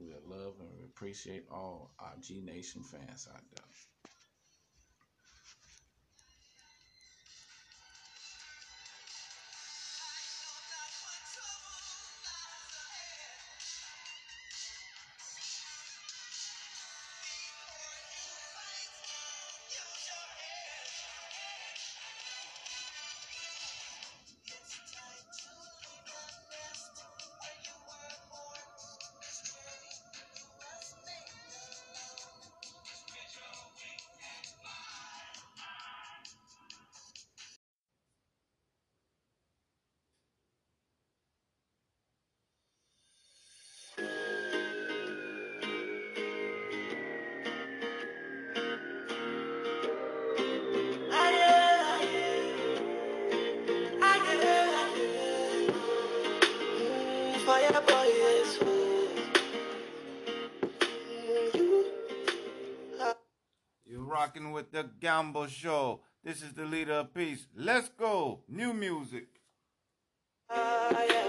we love and we appreciate all our G Nation fans out there. Fire boy, yes. You You're rocking with the Gamble Show. This is the leader of peace. Let's go. New music. yeah.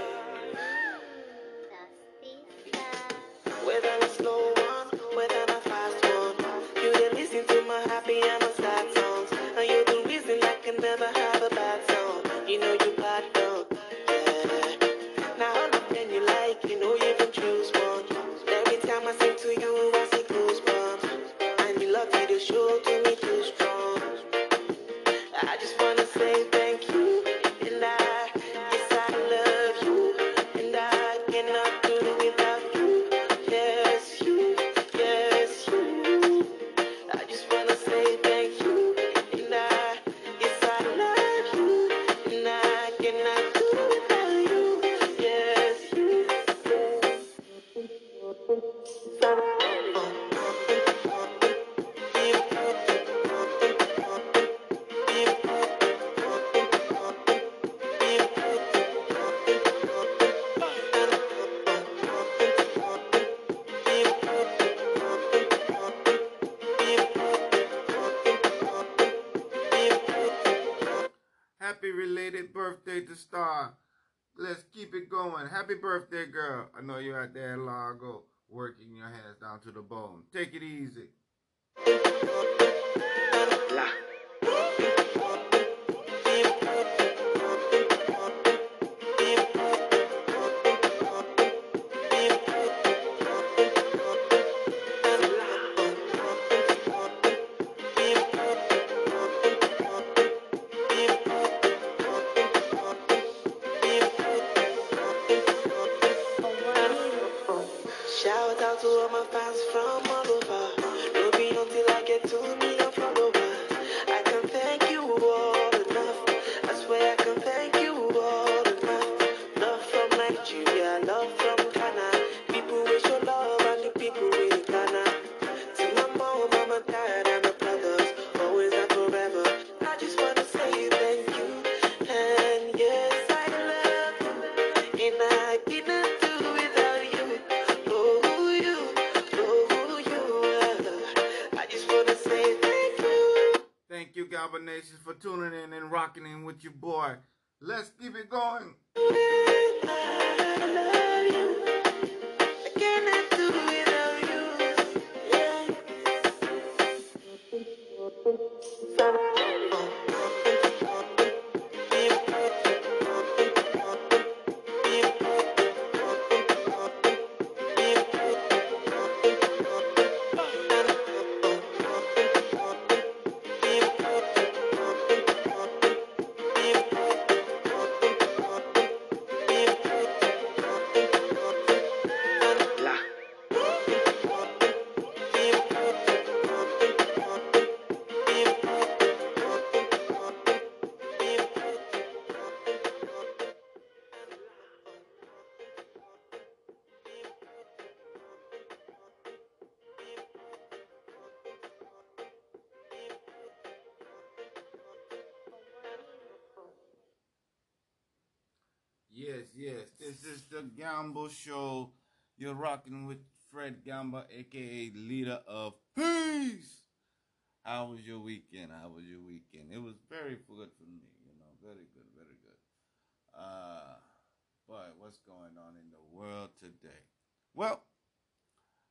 Happy birthday, girl. I know you're out there in Largo working your hands down to the bone. Take it easy. Shout out to all my fans from all over. Don't be until I get two million followers. I in boy. Gamble Show. You're rocking with Fred Gamble, aka leader of Peace. How was your weekend? How was your weekend? It was very good for me, you know, very good, very good. Uh, but what's going on in the world today? Well,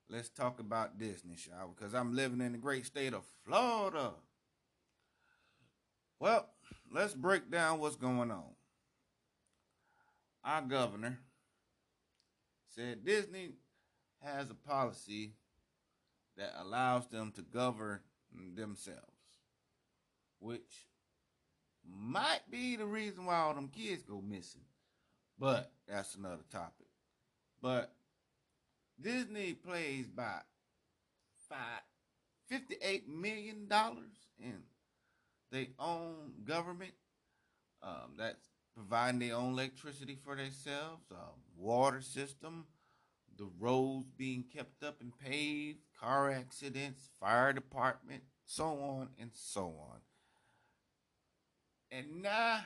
let's talk about Disney, shall? Because I'm living in the great state of Florida. Well, let's break down what's going on. Our governor said Disney has a policy that allows them to govern themselves, which might be the reason why all them kids go missing. But that's another topic. But Disney plays by five, $58 million in their own government. Um, that's providing their own electricity for themselves, uh, water system, the roads being kept up and paved, car accidents, fire department, so on and so on. And now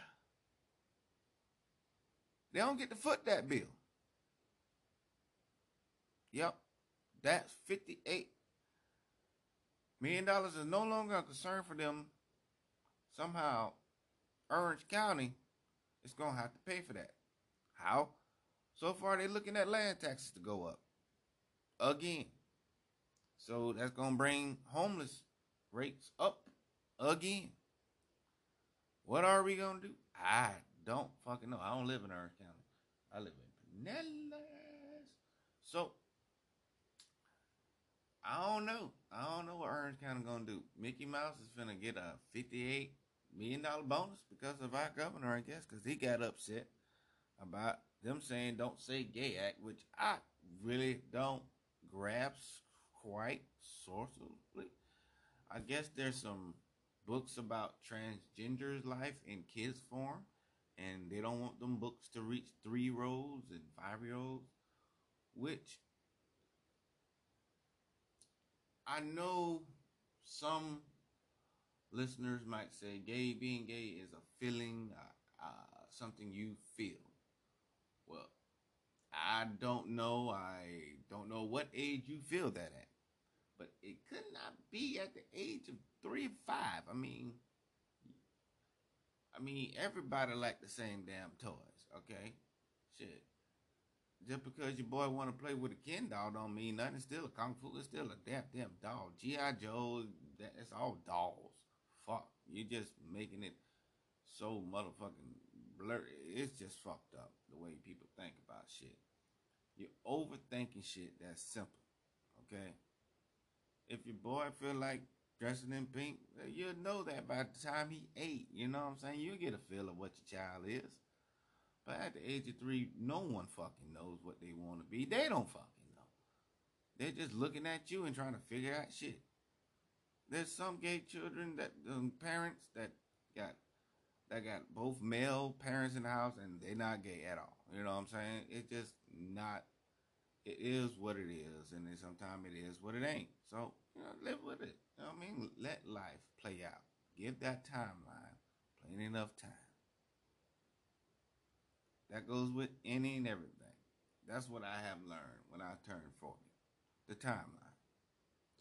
they don't get to foot that bill. Yep, that's fifty-eight million dollars is no longer a concern for them. Somehow, Orange County is gonna have to pay for that. How? So far, they're looking at land taxes to go up again. So that's gonna bring homeless rates up again. What are we gonna do? I don't fucking know. I don't live in Orange County. I live in Pinellas. So I don't know. I don't know what Orange County gonna do. Mickey Mouse is gonna get a fifty-eight million dollar bonus because of our governor, I guess, because he got upset about them saying "Don't say gay" act, which I really don't grasp quite sorely. I guess there's some books about transgenders' life in kids' form, and they don't want them books to reach three year olds and five year olds, which I know some listeners might say gay being gay is a feeling, uh, uh, something you feel. Well, I don't know. I don't know what age you feel that at, but it could not be at the age of three or five. I mean, I mean, everybody like the same damn toys. Okay, shit. Just because your boy want to play with a Ken doll don't mean nothing. It's still a kung fu. It's still a damn damn doll. GI Joe. That's all dolls. Fuck. You're just making it so motherfucking blurry. It's just fucked up the way people think about shit. You're overthinking shit that's simple. Okay. If your boy feel like dressing in pink, you'll know that by the time he ate. You know what I'm saying? You'll get a feel of what your child is. But at the age of three, no one fucking knows what they want to be. They don't fucking know. They're just looking at you and trying to figure out shit. There's some gay children that um, parents that got that got both male parents in the house and they're not gay at all. You know what I'm saying? It's just not. It is what it is, and then sometimes it is what it ain't. So you know, live with it. You know what I mean? Let life play out. Give that timeline plenty enough time. That goes with any and everything. That's what I have learned when I turned 40. The timeline.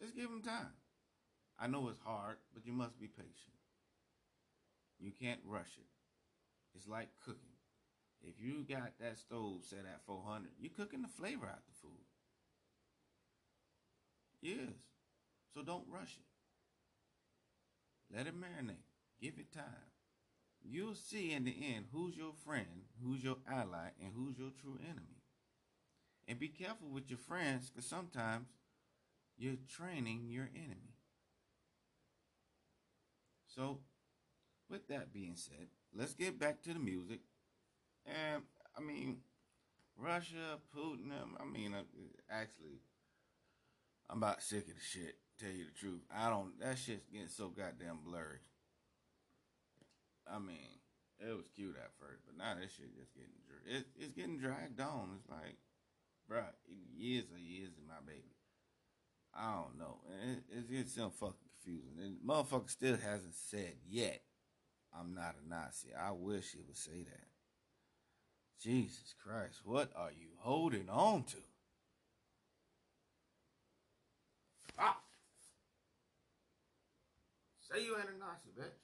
Just give them time. I know it's hard, but you must be patient. You can't rush it. It's like cooking. If you got that stove set at 400, you're cooking the flavor out the food. Yes. So don't rush it. Let it marinate. Give it time. You'll see in the end who's your friend, who's your ally, and who's your true enemy. And be careful with your friends because sometimes you're training your enemy. So, with that being said, let's get back to the music. And I mean, Russia, Putin, I mean, uh, actually, I'm about sick of the shit. Tell you the truth, I don't. That shit's getting so goddamn blurry. I mean, it was cute at first, but now this shit just getting it, it's getting dragged on. It's like, bruh, years and years of my baby. I don't know. It, it's getting so fucking confusing. And motherfucker still hasn't said yet, I'm not a Nazi. I wish he would say that. Jesus Christ, what are you holding on to? Ah! Say you ain't a Nazi, bitch.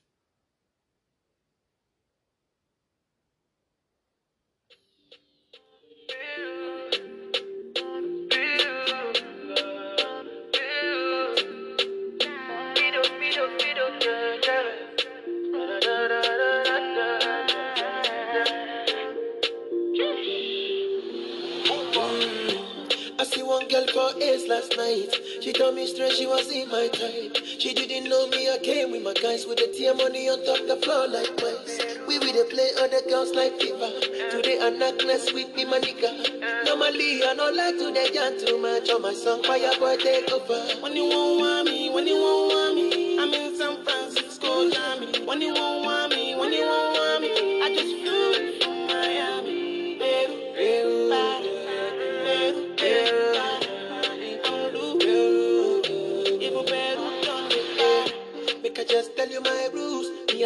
I girl for Ace last night. She told me straight she was in my type. She didn't know me, I came with my guys with the tear money on top the floor like mice. We with the play other girls like FIFA. Today I knock less with me, my nigga. Normally I don't like to they jam too much on my song. Fire boy take over. When you won't want me, when you won't want me,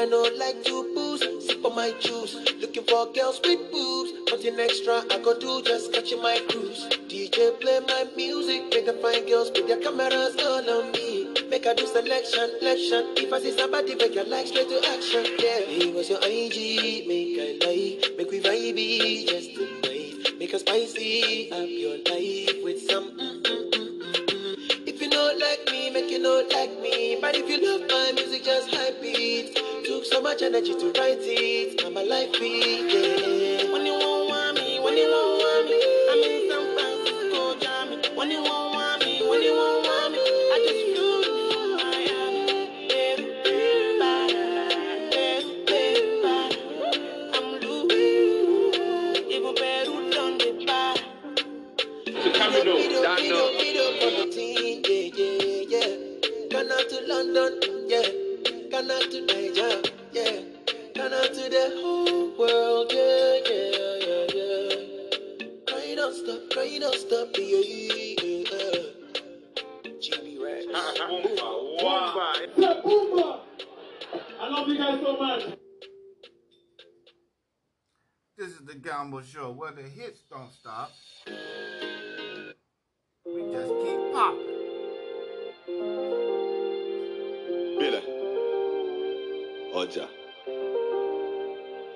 I don't like to booze. Sip on my juice. Looking for girls with boobs. Nothing extra I go do, just catching my cruise. DJ play my music. Make the fine girls put their cameras all on me. Make I do selection, selection. If I see somebody, make your like straight to action. Yeah, hey, what's your IG? Make I like, make we vibe just tonight. Make a spicy up your life with some. Mm, mm, mm, mm, mm. If you don't like me, make you not like me. But if you love my music, just hype it. Took so much energy to write it. Now my life yeah. When you want me, when you want me, This is the Gamble Show where the hits don't stop. We just keep popping. Bile. Ọjà.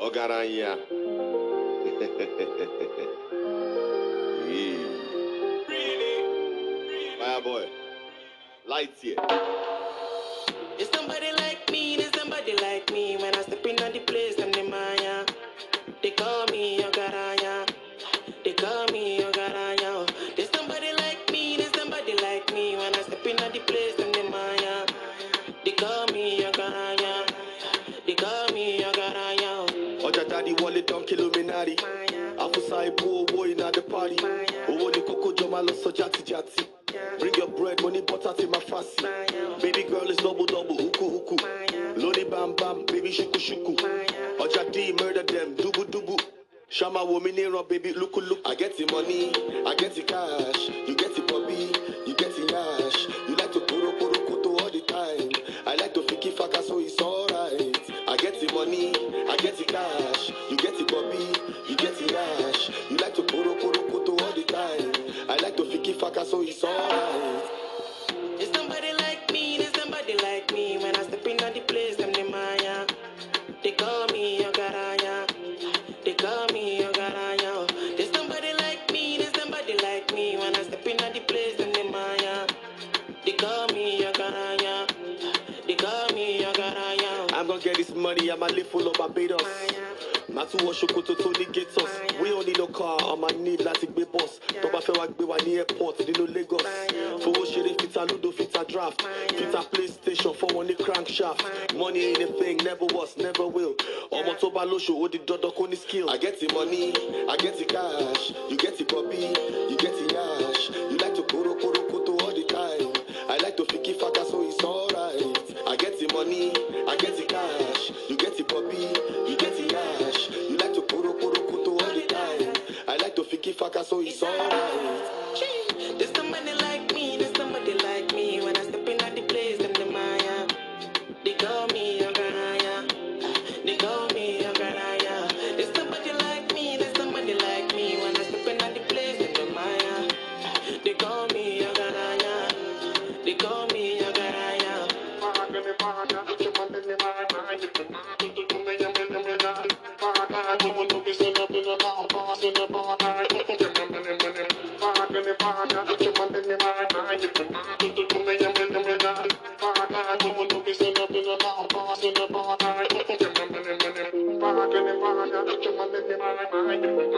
Ọgaranya. Yeah. Fireboy. Lights here. Kìlómínárì. Àfúsá ibú owó iná the party. Ní kókó jọ máa lọ sọ játijàti. Bring your bread, money butter ti máa fà sí. Baby girl is double double, huku huku. Lóní bam bam, baby ṣuku. Ọjà D murder them, dubu dubu. Ṣama wo mi níran, baby luku luku. I get the money, I get the cash. You get the bobby, you get the cash. You like to koro koro koto all the time. I like to fiki faka so it's alright. I get the money, I get the cash. Fiki so it's alright. There's somebody like me, there's somebody like me. When I step in on the place, them the Maya. They call me Yogaraya. They call me Yogaraya. There's somebody like me, there's somebody like me. When I step in on the place, them the Maya. They call me Yogaraya. They call me Yogaraya. I'm gonna get this money, I'ma live full of Barbados. Má tún wọ ṣòkòtò tó ní Gatos. We need no car, ọmọ need láti gbé bus. Tó bá fẹ́ wá gbé wa ní airport nínú Lagos. Ah, Fowó ṣeré fita ludo fita draft. Ah, fita playstation fọ́ wọn ní crankshaft. Ah, money ain't a thing, never was, never will. Ọmọ tó bá lóṣù ó di dandan kó ní skill. I get the money, I get the cash. You get the puppy, you get the yash. You like to koro koro koto all the time. I like to fiki faka so it's like to fiki Thank you.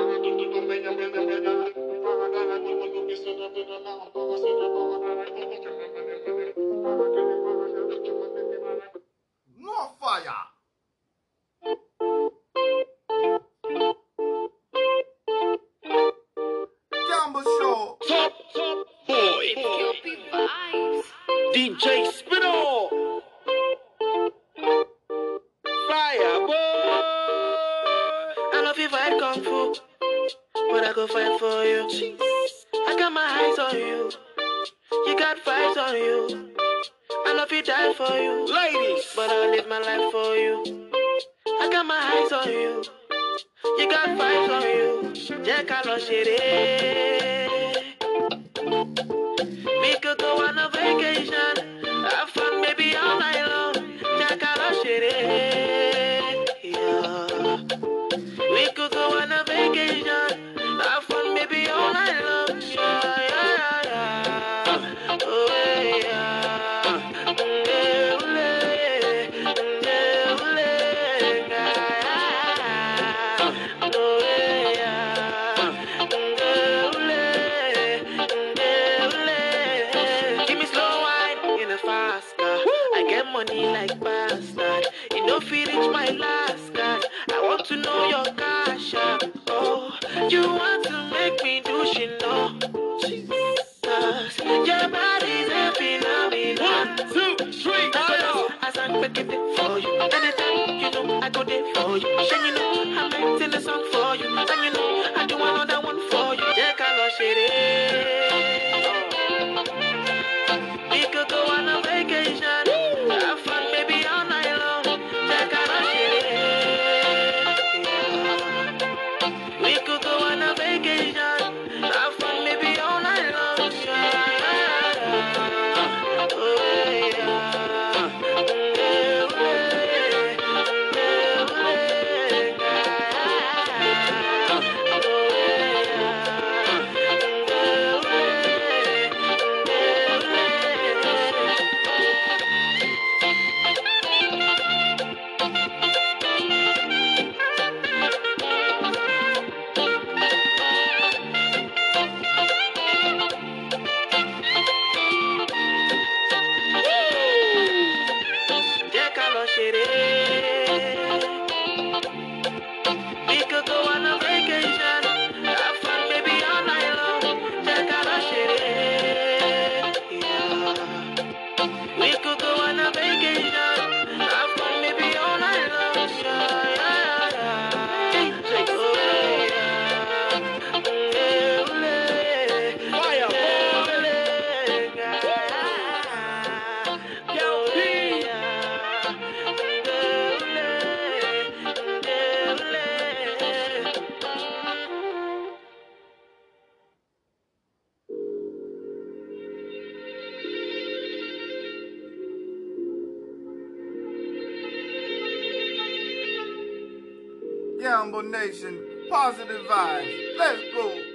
Nation, positive vibes. Let's go.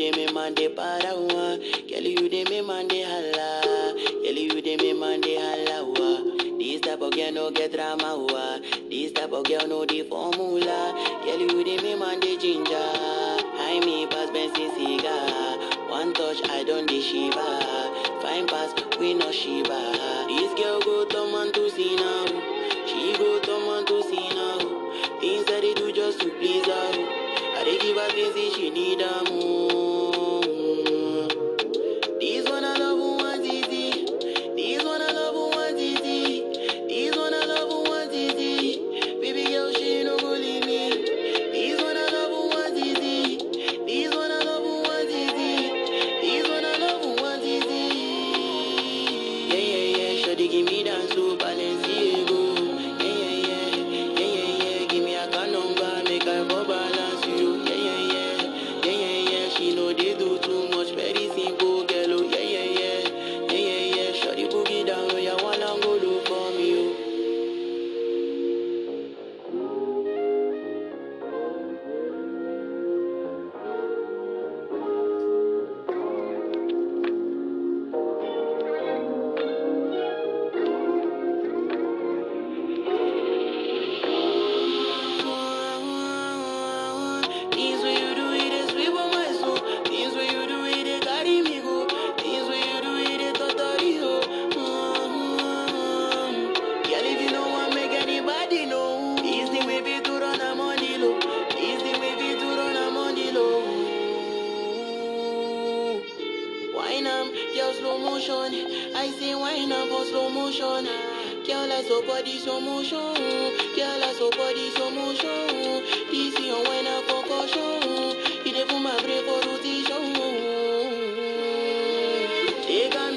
dey me man dey parawa. Girl, you dey me man dey holla. Girl, you dey me man dey holla. Wa. This type of girl no get drama. Wa. This type of girl no dey formula. Girl, you dey me man dey ginger. I me pass Benson cigar. One touch, I don't dey shiver. Fine pass, we no shiver. This girl go turn man to see now. She go turn man to see now. Things that they do just to please her. I dey give her things she need her more. Take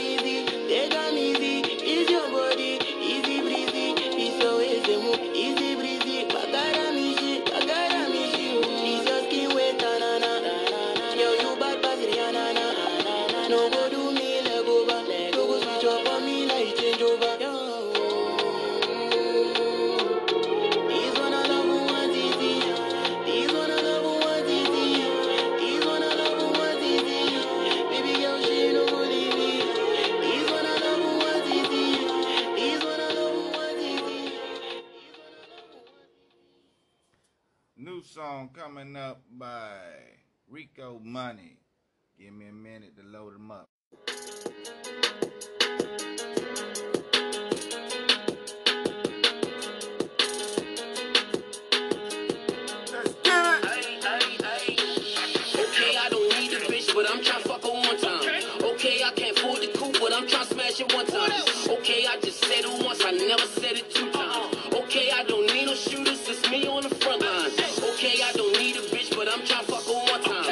but I'm tryna smash it one time. Okay, I just said it once, I never said it two times. Okay, I don't need no shooters, it's me on the front line. Okay, I don't need a bitch, but I'm tryna fuck her one time.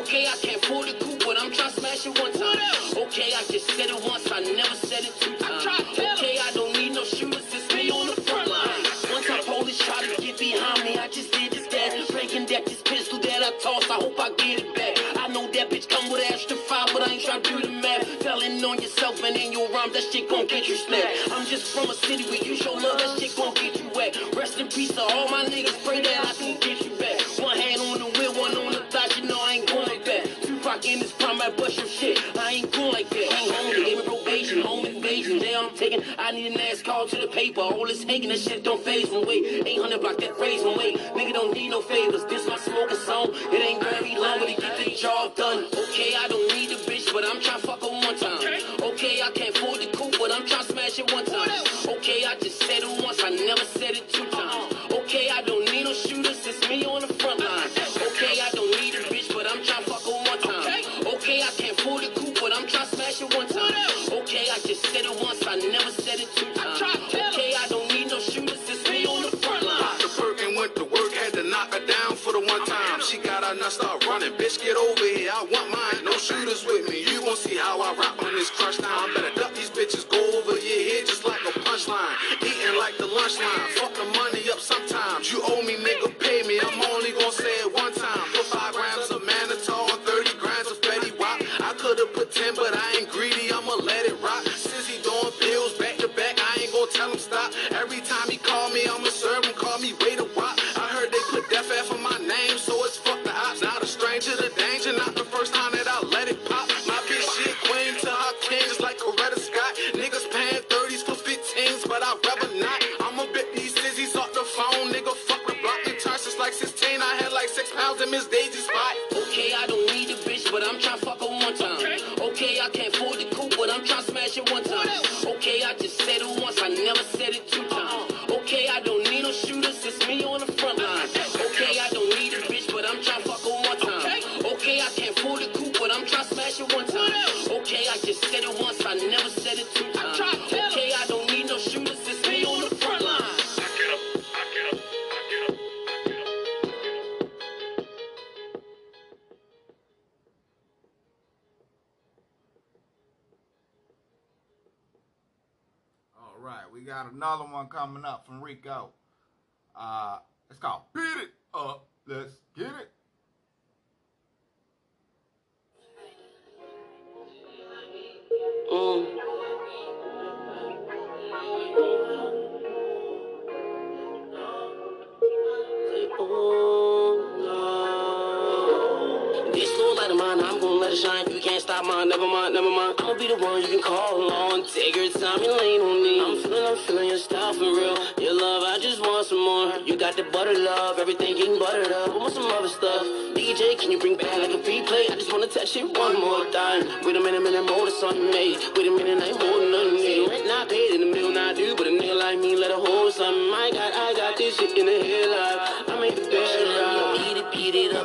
Okay, I can't afford the coupe, but I'm tryna smash it one time. Okay, I just said it once, I never said it two times. Okay, I don't need no shooters, it's me on the front line. One time police try to get behind me, I just did this dance. Breaking that this pistol that I toss, I hope I get it back. I know that bitch come with extra five, but I ain't tryna do the math. On yourself and in your rhyme, that shit gon' get you snapped. I'm just from a city where you show love, that shit gon' get you wet. Rest in peace to all my niggas, pray that I can get you back. One hand on the wheel, one on the thigh, you know I ain't going like that. Tupac in this prime, I bust your shit. I ain't going like that. Ain't home, me probation, home invasion. Damn, I'm taking, I need an ass call to the paper. All this hating, that shit don't phase me. Wait, 800 block that phrase me. Wait, nigga don't need no favors. This my smoking song. It ain't very long, but it get the job done. Okay, I don't need a bitch, but I'm tryna fuck. Okay, I can't afford the coupe, but I'm tryna smash it one time. Okay, I just said it once, I never said it two times. Okay, I don't need no shooters, it's me on the front line. Okay, I don't need a bitch, but I'm tryna fuck her one time. Okay, I can't afford the coupe, but I'm tryna smash it one time. Okay, I just said it once, I never said it two times. Okay, I don't need no shooters, it's me on the front line. The Birkin went to work, had to knock her down for the one time. She got out and start running. Bitch, get over here. You owe me, nigga, pay me. I'm only Let it. You can't stop mine, never mind, never mind. I'ma be the one you can call on. Take your time and lean on me. I'm feeling, I'm feeling your style for real. Your love, I just want some more. You got the butter love, everything getting buttered up. I want some other stuff. DJ, can you bring back like a replay? I just wanna touch it one more time. Wait a minute, minute, motor something made. Wait a minute, I ain't holding nothing made. Rent not paid in the middle, not due, but a nigga like me let a hold something. I got, I got this shit in the headlight.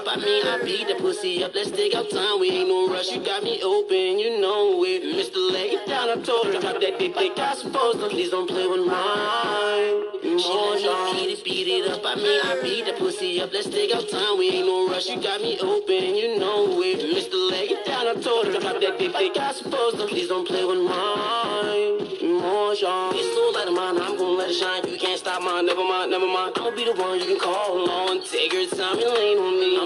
Up. I mean, I beat the pussy up. Let's take our time. We ain't no rush. You got me open, you know it. Mr. Lay it down, I told her. Drop that dick, dick, I suppose. Please don't play with mine. More, beat it, beat it up. I mean, I beat the pussy up. Let's take our time. We ain't no rush. You got me open, you know it. Mr. Lay it down, I told her. Drop that dick, dick, I suppose. Please don't play with mine. More, It's so light of mine. I'm gonna let it shine. You can't stop mine. Never mind, never mind. I'ma be the one you can call on. Take your time and lean on me.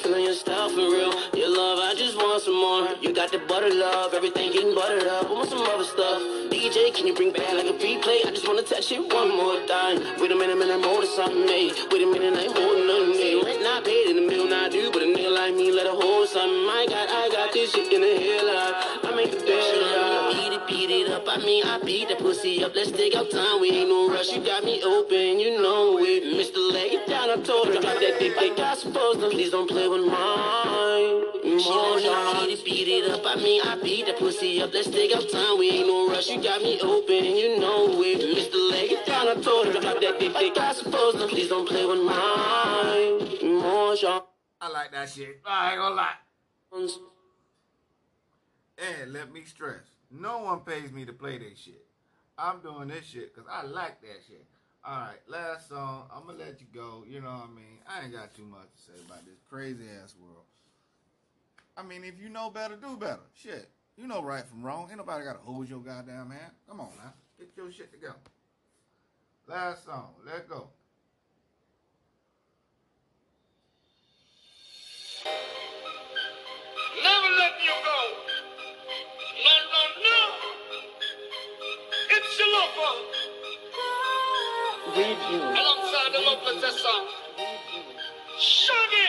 I'm feeling, I'm your style for real. Your love, I just want some more. You got the butter love, everything getting buttered up. I want some other stuff. DJ, can you bring back like a replay? I just wanna touch it one more time. Wait a minute, minute, more to something made. Wait a minute, I ain't holding nothing made. Rent not paid in the middle, not due, but a nigga like me let a hold something. I got, I got this shit in the headline. I make the bed up. I mean, I beat the pussy up. Let's take our time. We ain't no rush. You got me open, you know it. Mr. Lay it down, I told her. Drop that dick, dick, I suppose. No, please don't play with mine. More, beat it, beat it up. I mean, I beat the pussy up. Let's take our time. We ain't no rush. You got me open, you know it. Mr. Lay it down, I told her. Drop that dick, dick, I suppose. No, please don't play with mine. More, I like that shit. I ain't gonna lie. And let me stress, no one pays me to play this shit. I'm doing this shit because I like that shit. All right, last song. I'm gonna let you go. You know what I mean? I ain't got too much to say about this crazy ass world. I mean, if you know better, do better. Shit, you know right from wrong. Ain't nobody gotta hold your goddamn hand. Come on now, get your shit together. Last song. Let go. Never let you go. Alongside the love possessor. Shaggy.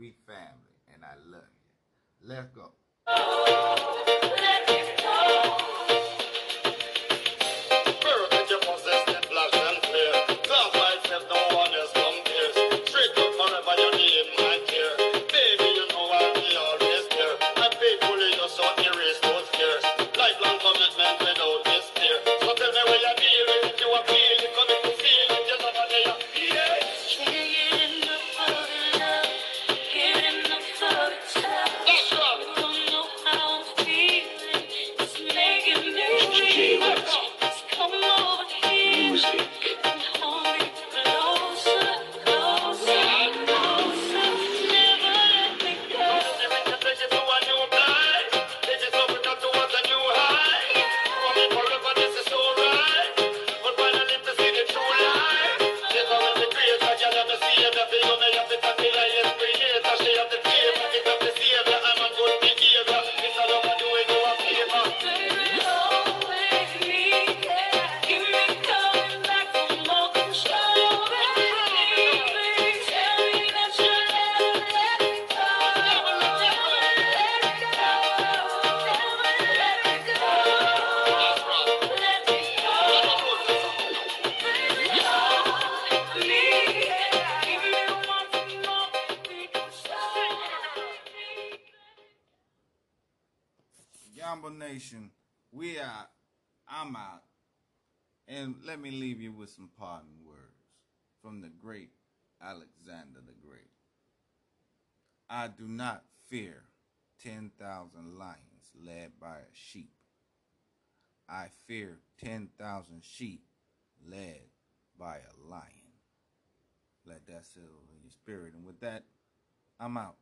We family. And I love you. Let's go. Leave you with some parting words from the great Alexander the Great. I do not fear 10,000 lions led by a sheep. I fear 10,000 sheep led by a lion. Let that settle in your spirit. And with that, I'm out.